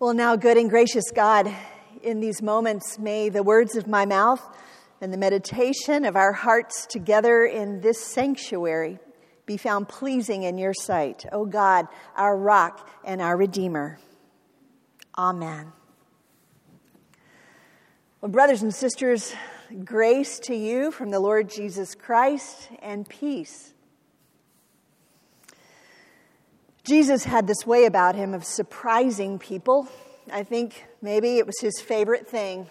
Well, now, good and gracious God, in these moments, may the words of my mouth and the meditation of our hearts together in this sanctuary be found pleasing in your sight, O God, our rock and our Redeemer. Amen. Well, brothers and sisters, grace to you from the Lord Jesus Christ and peace. Jesus had this way about him of surprising people. I think maybe it was his favorite thing.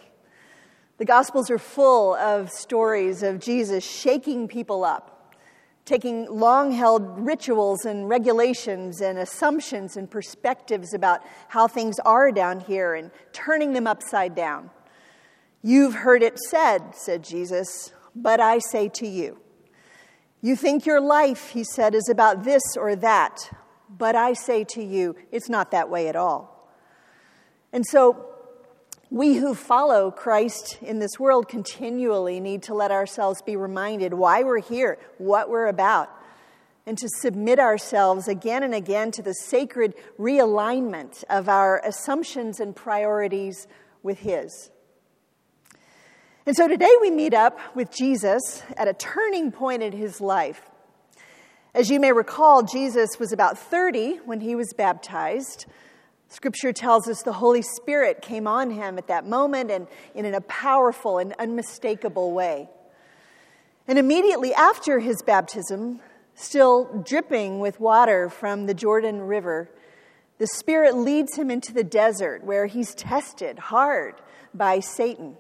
The Gospels are full of stories of Jesus shaking people up, taking long held rituals and regulations and assumptions and perspectives about how things are down here and turning them upside down. You've heard it said, said Jesus, but I say to you. You think your life, he said, is about this or that, but I say to you, it's not that way at all. And so, we who follow Christ in this world continually need to let ourselves be reminded why we're here, what we're about, and to submit ourselves again and again to the sacred realignment of our assumptions and priorities with His. And so today we meet up with Jesus at a turning point in his life. As you may recall, Jesus was about 30 when he was baptized. Scripture tells us the Holy Spirit came on him at that moment and in a powerful and unmistakable way. And immediately after his baptism, still dripping with water from the Jordan River, the Spirit leads him into the desert where he's tested hard by Satan,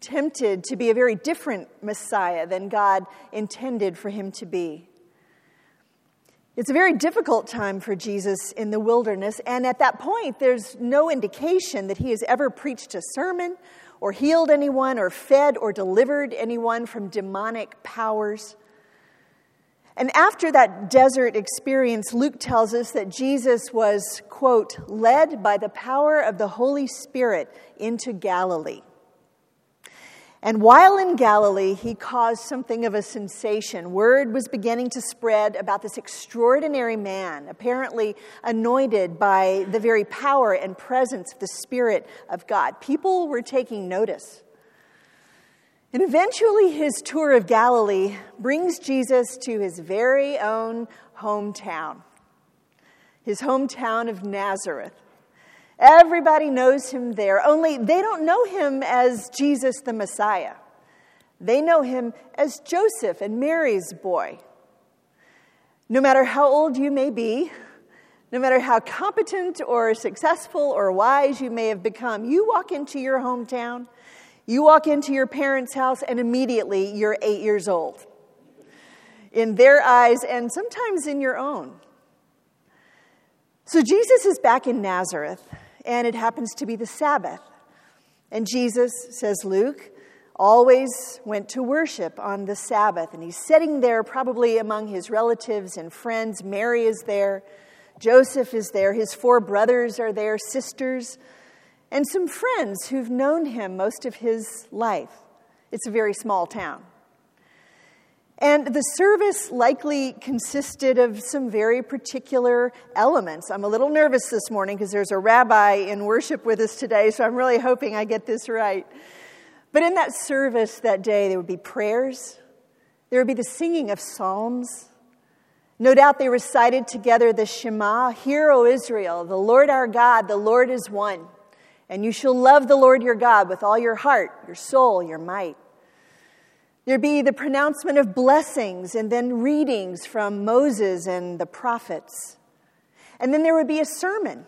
tempted to be a very different Messiah than God intended for him to be. It's a very difficult time for Jesus in the wilderness, and at that point, there's no indication that he has ever preached a sermon or healed anyone or fed or delivered anyone from demonic powers. And after that desert experience, Luke tells us that Jesus was, quote, led by the power of the Holy Spirit into Galilee. And while in Galilee, he caused something of a sensation. Word was beginning to spread about this extraordinary man, apparently anointed by the very power and presence of the Spirit of God. People were taking notice. And eventually, his tour of Galilee brings Jesus to his very own hometown, his hometown of Nazareth. Everybody knows him there, only they don't know him as Jesus the Messiah. They know him as Joseph and Mary's boy. No matter how old you may be, no matter how competent or successful or wise you may have become, you walk into your hometown, you walk into your parents' house, and immediately you're eight years old. In their eyes, and sometimes in your own. So Jesus is back in Nazareth and it happens to be the Sabbath. And Jesus, says Luke, always went to worship on the Sabbath. And he's sitting there, probably among his relatives and friends. Mary is there, Joseph is there, his four brothers are there, sisters, and some friends who've known him most of his life. It's a very small town. And the service likely consisted of some very particular elements. I'm a little nervous this morning because there's a rabbi in worship with us today, so I'm really hoping I get this right. But in that service that day, there would be prayers, there would be the singing of psalms. No doubt they recited together the Shema Hear, O Israel, the Lord our God, the Lord is one. And you shall love the Lord your God with all your heart, your soul, your might. There'd be the pronouncement of blessings and then readings from Moses and the prophets. And then there would be a sermon.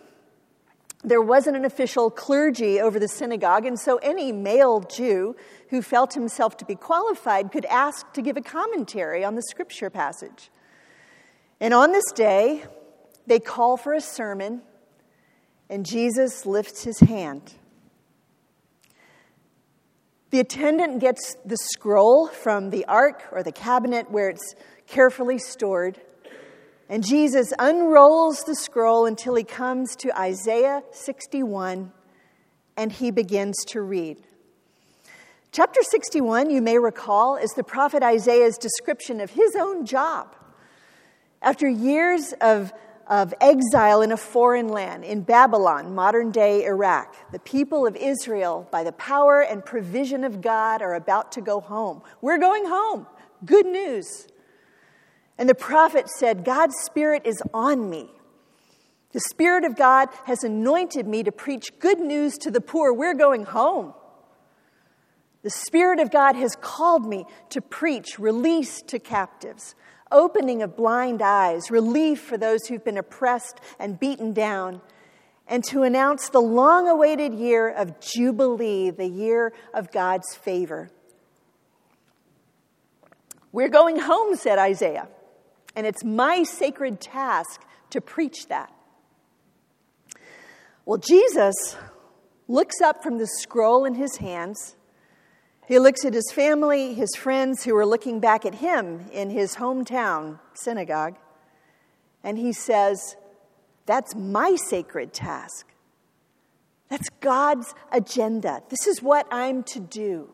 There wasn't an official clergy over the synagogue, and so any male Jew who felt himself to be qualified could ask to give a commentary on the scripture passage. And on this day, they call for a sermon, and Jesus lifts his hand. The attendant gets the scroll from the ark or the cabinet where it's carefully stored. And Jesus unrolls the scroll until he comes to Isaiah 61 and he begins to read. Chapter 61, you may recall, is the prophet Isaiah's description of his own job. After years of of exile in a foreign land, in Babylon, modern day Iraq. The people of Israel, by the power and provision of God, are about to go home. We're going home. Good news. And the prophet said, God's Spirit is on me. The Spirit of God has anointed me to preach good news to the poor. We're going home. The Spirit of God has called me to preach release to captives, opening of blind eyes, relief for those who've been oppressed and beaten down, and to announce the long awaited year of Jubilee, the year of God's favor. We're going home, said Isaiah, and it's my sacred task to preach that. Well, Jesus looks up from the scroll in his hands he looks at his family, his friends who are looking back at him in his hometown synagogue, and he says, That's my sacred task. That's God's agenda. This is what I'm to do.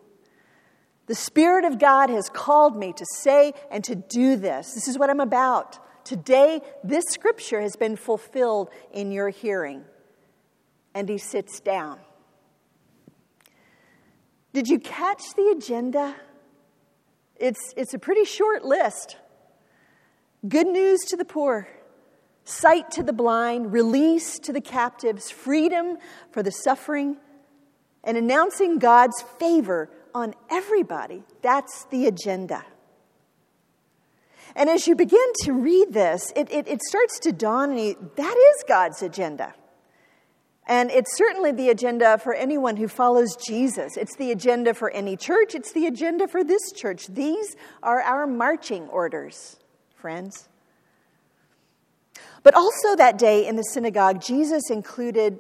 The Spirit of God has called me to say and to do this. This is what I'm about. Today, this scripture has been fulfilled in your hearing. And he sits down. Did you catch the agenda? It's, it's a pretty short list. Good news to the poor, sight to the blind, release to the captives, freedom for the suffering, and announcing God's favor on everybody. That's the agenda. And as you begin to read this, it, it, it starts to dawn on you that is God's agenda. And it's certainly the agenda for anyone who follows Jesus. It's the agenda for any church. It's the agenda for this church. These are our marching orders, friends. But also that day in the synagogue, Jesus included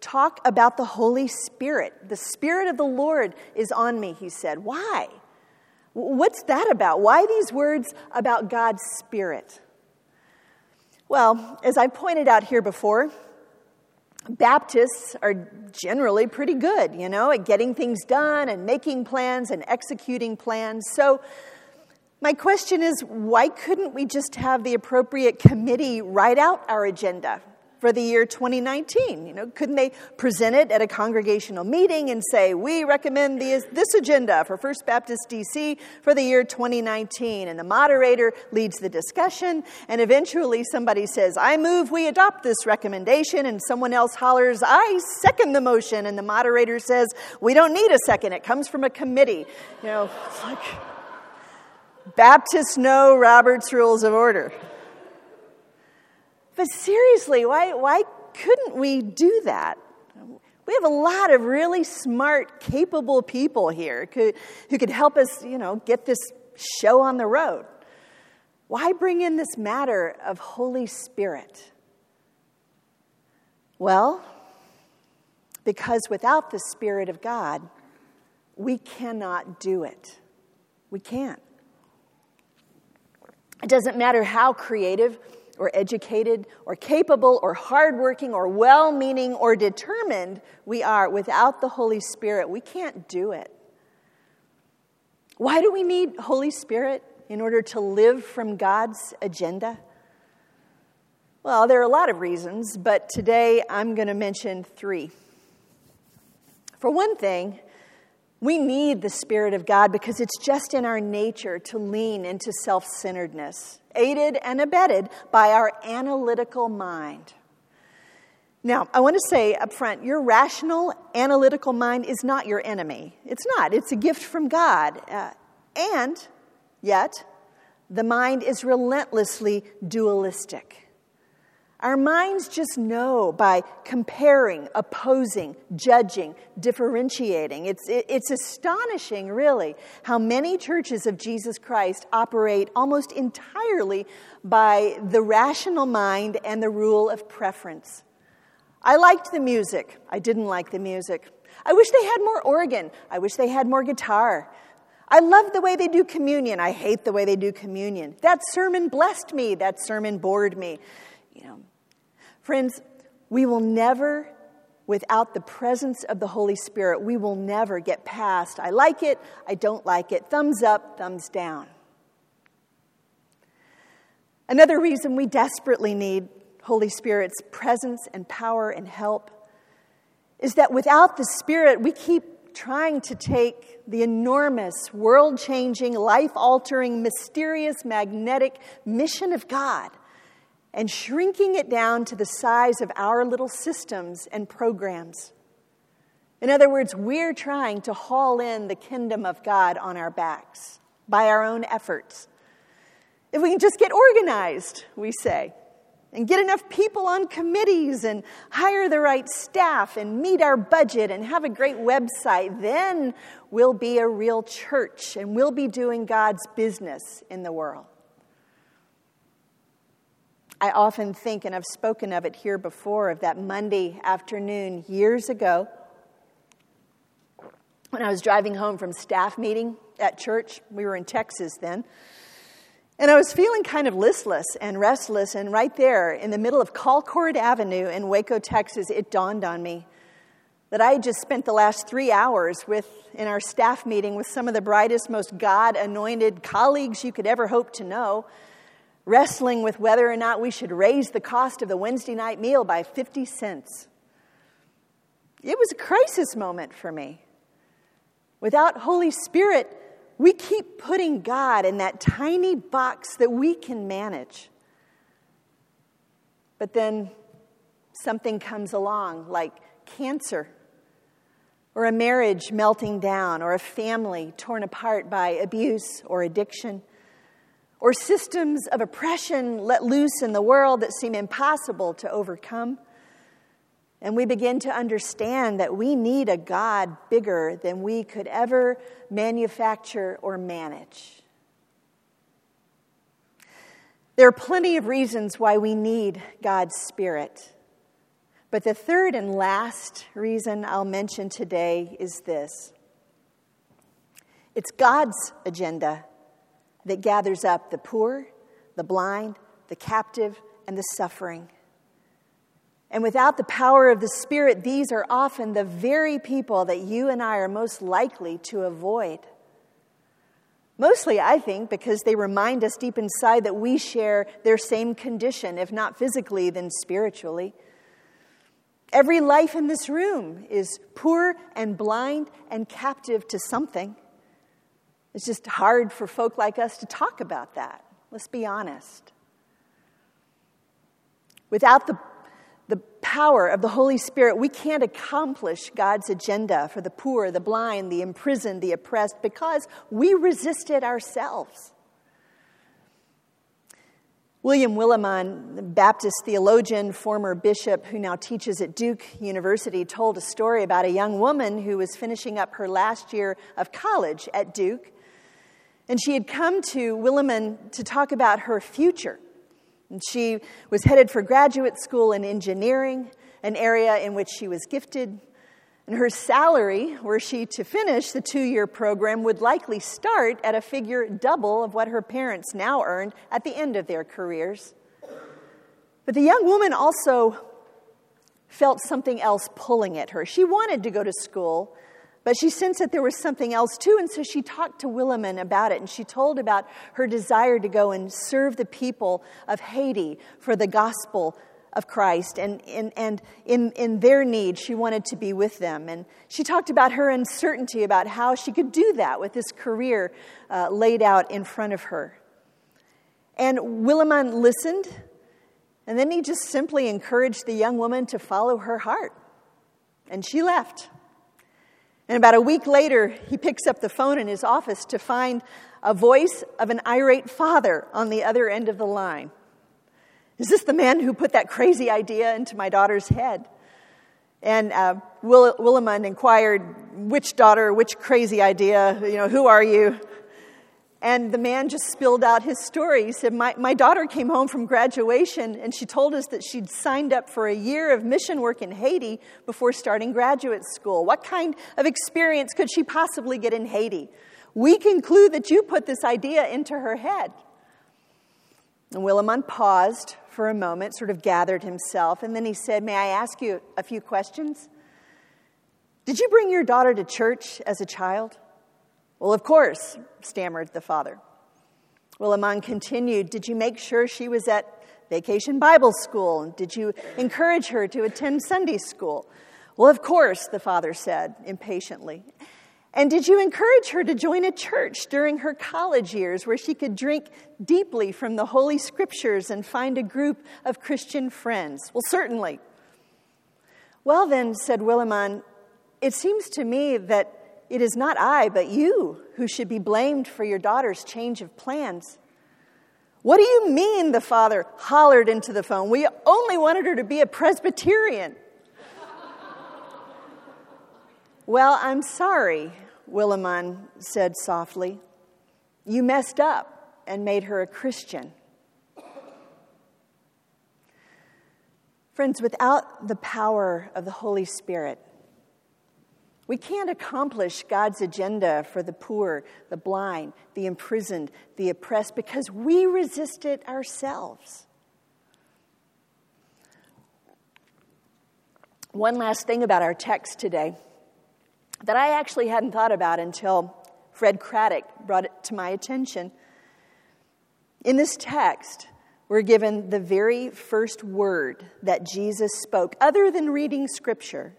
talk about the Holy Spirit. The Spirit of the Lord is on me, he said. Why? What's that about? Why these words about God's Spirit? Well, as I pointed out here before, Baptists are generally pretty good, you know, at getting things done and making plans and executing plans. So, my question is why couldn't we just have the appropriate committee write out our agenda? For the year 2019. You know, couldn't they present it at a congregational meeting and say, "We recommend this, this agenda for First Baptist DC for the year 2019?" And the moderator leads the discussion, and eventually somebody says, "I move we adopt this recommendation," and someone else hollers, "I second the motion," and the moderator says, "We don't need a second. It comes from a committee." You know, it's like Baptists know Robert's Rules of Order. But seriously, why, why couldn't we do that? We have a lot of really smart, capable people here who, could help us, you know, get this show on the road. Why bring in this matter of Holy Spirit? Well, because without the Spirit of God, we cannot do it. We can't. It doesn't matter how creative or educated or capable or hardworking or well meaning or determined we are without the Holy Spirit. We can't do it. Why do we need Holy Spirit in order to live from God's agenda? Well, there are a lot of reasons, but today I'm going to mention three. For one thing, we need the Spirit of God because it's just in our nature to lean into self centeredness aided and abetted by our analytical mind. Now, I want to say up front your rational, analytical mind is not your enemy. It's not, it's a gift from God. Uh, and yet, the mind is relentlessly dualistic. Our minds just know by comparing, opposing, judging, differentiating. It's, it, it's astonishing, really, how many churches of Jesus Christ operate almost entirely by the rational mind and the rule of preference. I liked the music. I didn't like the music. I wish they had more organ. I wish they had more guitar. I love the way they do communion. I hate the way they do communion. That sermon blessed me. That sermon bored me. You know, Friends, we will never, without the presence of the Holy Spirit, we will never get past I like it, I don't like it, thumbs up, thumbs down. Another reason we desperately need Holy Spirit's presence and power and help is that without the Spirit, we keep trying to take the enormous, world changing, life altering, mysterious, magnetic mission of God and shrinking it down to the size of our little systems and programs. In other words, we're trying to haul in the kingdom of God on our backs by our own efforts. If we can just get organized, we say, and get enough people on committees and hire the right staff and meet our budget and have a great website, then we'll be a real church and we'll be doing God's business in the world. I often think, and I've spoken of it here before, of that Monday afternoon years ago when I was driving home from staff meeting at church. We were in Texas then. And I was feeling kind of listless and restless, and right there in the middle of Colcord Avenue in Waco, Texas, it dawned on me that I had just spent the last three hours with, in our staff meeting with some of the brightest, most God anointed colleagues you could ever hope to know wrestling with whether or not we should raise the cost of the Wednesday night meal by 50 cents. It was a crisis moment for me. Without Holy Spirit, we keep putting God in that tiny box that we can manage. But then something comes along, like cancer, or a marriage melting down, or a family torn apart by abuse or addiction or systems of oppression let loose in the world that seem impossible to overcome. And we begin to understand that we need a God bigger than we could ever manufacture or manage. There are plenty of reasons why we need God's Spirit. But the third and last reason I'll mention today is this it's God's agenda that gathers up the poor, the blind, the captive, and the suffering. And without the power of the Spirit, these are often the very people that you and I are most likely to avoid. Mostly, I think, because they remind us deep inside that we share their same condition, if not physically, then spiritually. Every life in this room is poor and blind and captive to something. It's just hard for folk like us to talk about that. Let's be honest. Without the, the power of the Holy Spirit, we can't accomplish God's agenda for the poor, the blind, the imprisoned, the oppressed, because we resist it ourselves. William Willimon, Baptist theologian, former bishop who now teaches at Duke University, told a story about a young woman who was finishing up her last year of college at Duke and she had come to Willimon to talk about her future. And she was headed for graduate school in engineering, an area in which she was gifted. And her salary, were she to finish the two year program, would likely start at a figure double of what her parents now earned at the end of their careers. But the young woman also felt something else pulling at her. She wanted to go to school, but she sensed that there was something else too, and so she talked to Willimon about it, and she told about her desire to go and serve the people of Haiti for the gospel of Christ. And, and, and in, in their need, she wanted to be with them. And she talked about her uncertainty about how she could do that with this career uh, laid out in front of her. And Willimon listened, and then he just simply encouraged the young woman to follow her heart. And she left. And about a week later, he picks up the phone in his office to find a voice of an irate father on the other end of the line. Is this the man who put that crazy idea into my daughter's head? And uh, Will- inquired, which daughter, which crazy idea, you know, who are you? And the man just spilled out his story. He said, my, my daughter came home from graduation and she told us that she'd signed up for a year of mission work in Haiti before starting graduate school. What kind of experience could she possibly get in Haiti? We conclude that you put this idea into her head. And Willimon paused for a moment, sort of gathered himself, and then he said, May I ask you a few questions? Did you bring your daughter to church as a child? Well, of course, stammered the father. Willimon continued, Did you make sure she was at Vacation Bible School? Did you encourage her to attend Sunday school? Well, of course, the father said impatiently. And did you encourage her to join a church during her college years where she could drink deeply from the Holy Scriptures and find a group of Christian friends? Well, certainly. Well, then, said Willimon, it seems to me that it is not I, but you, who should be blamed for your daughter's change of plans. What do you mean? The father hollered into the phone. We only wanted her to be a Presbyterian. well, I'm sorry, Willimon said softly. You messed up and made her a Christian. Friends, without the power of the Holy Spirit, we can't accomplish God's agenda for the poor, the blind, the imprisoned, the oppressed because we resist it ourselves. One last thing about our text today that I actually hadn't thought about until Fred Craddock brought it to my attention. In this text, we're given the very first word that Jesus spoke, other than reading scripture.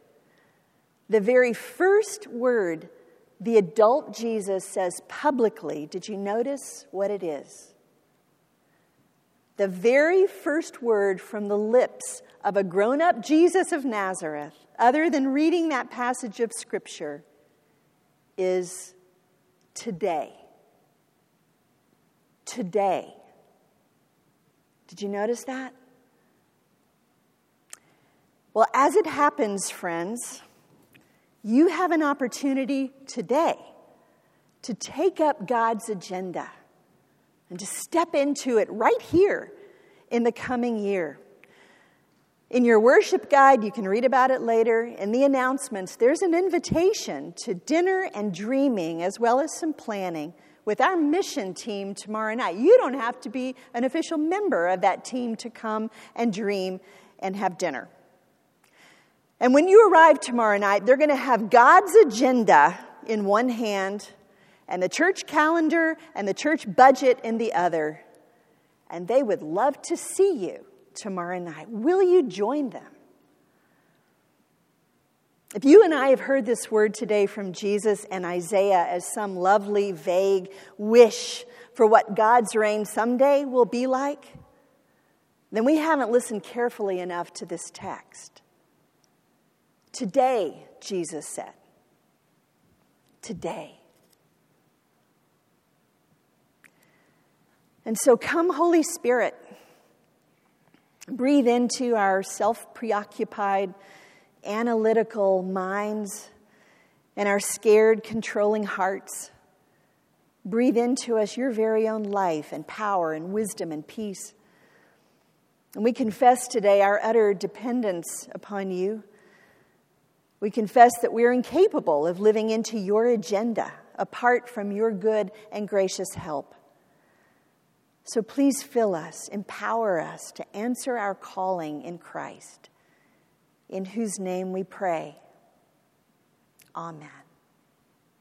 The very first word the adult Jesus says publicly, did you notice what it is? The very first word from the lips of a grown up Jesus of Nazareth, other than reading that passage of Scripture, is today. Today. Did you notice that? Well, as it happens, friends, you have an opportunity today to take up God's agenda and to step into it right here in the coming year. In your worship guide, you can read about it later. In the announcements, there's an invitation to dinner and dreaming, as well as some planning with our mission team tomorrow night. You don't have to be an official member of that team to come and dream and have dinner. And when you arrive tomorrow night, they're going to have God's agenda in one hand and the church calendar and the church budget in the other. And they would love to see you tomorrow night. Will you join them? If you and I have heard this word today from Jesus and Isaiah as some lovely, vague wish for what God's reign someday will be like, then we haven't listened carefully enough to this text. Today, Jesus said. Today. And so, come, Holy Spirit, breathe into our self preoccupied, analytical minds and our scared, controlling hearts. Breathe into us your very own life and power and wisdom and peace. And we confess today our utter dependence upon you. We confess that we're incapable of living into your agenda apart from your good and gracious help. So please fill us, empower us to answer our calling in Christ, in whose name we pray. Amen.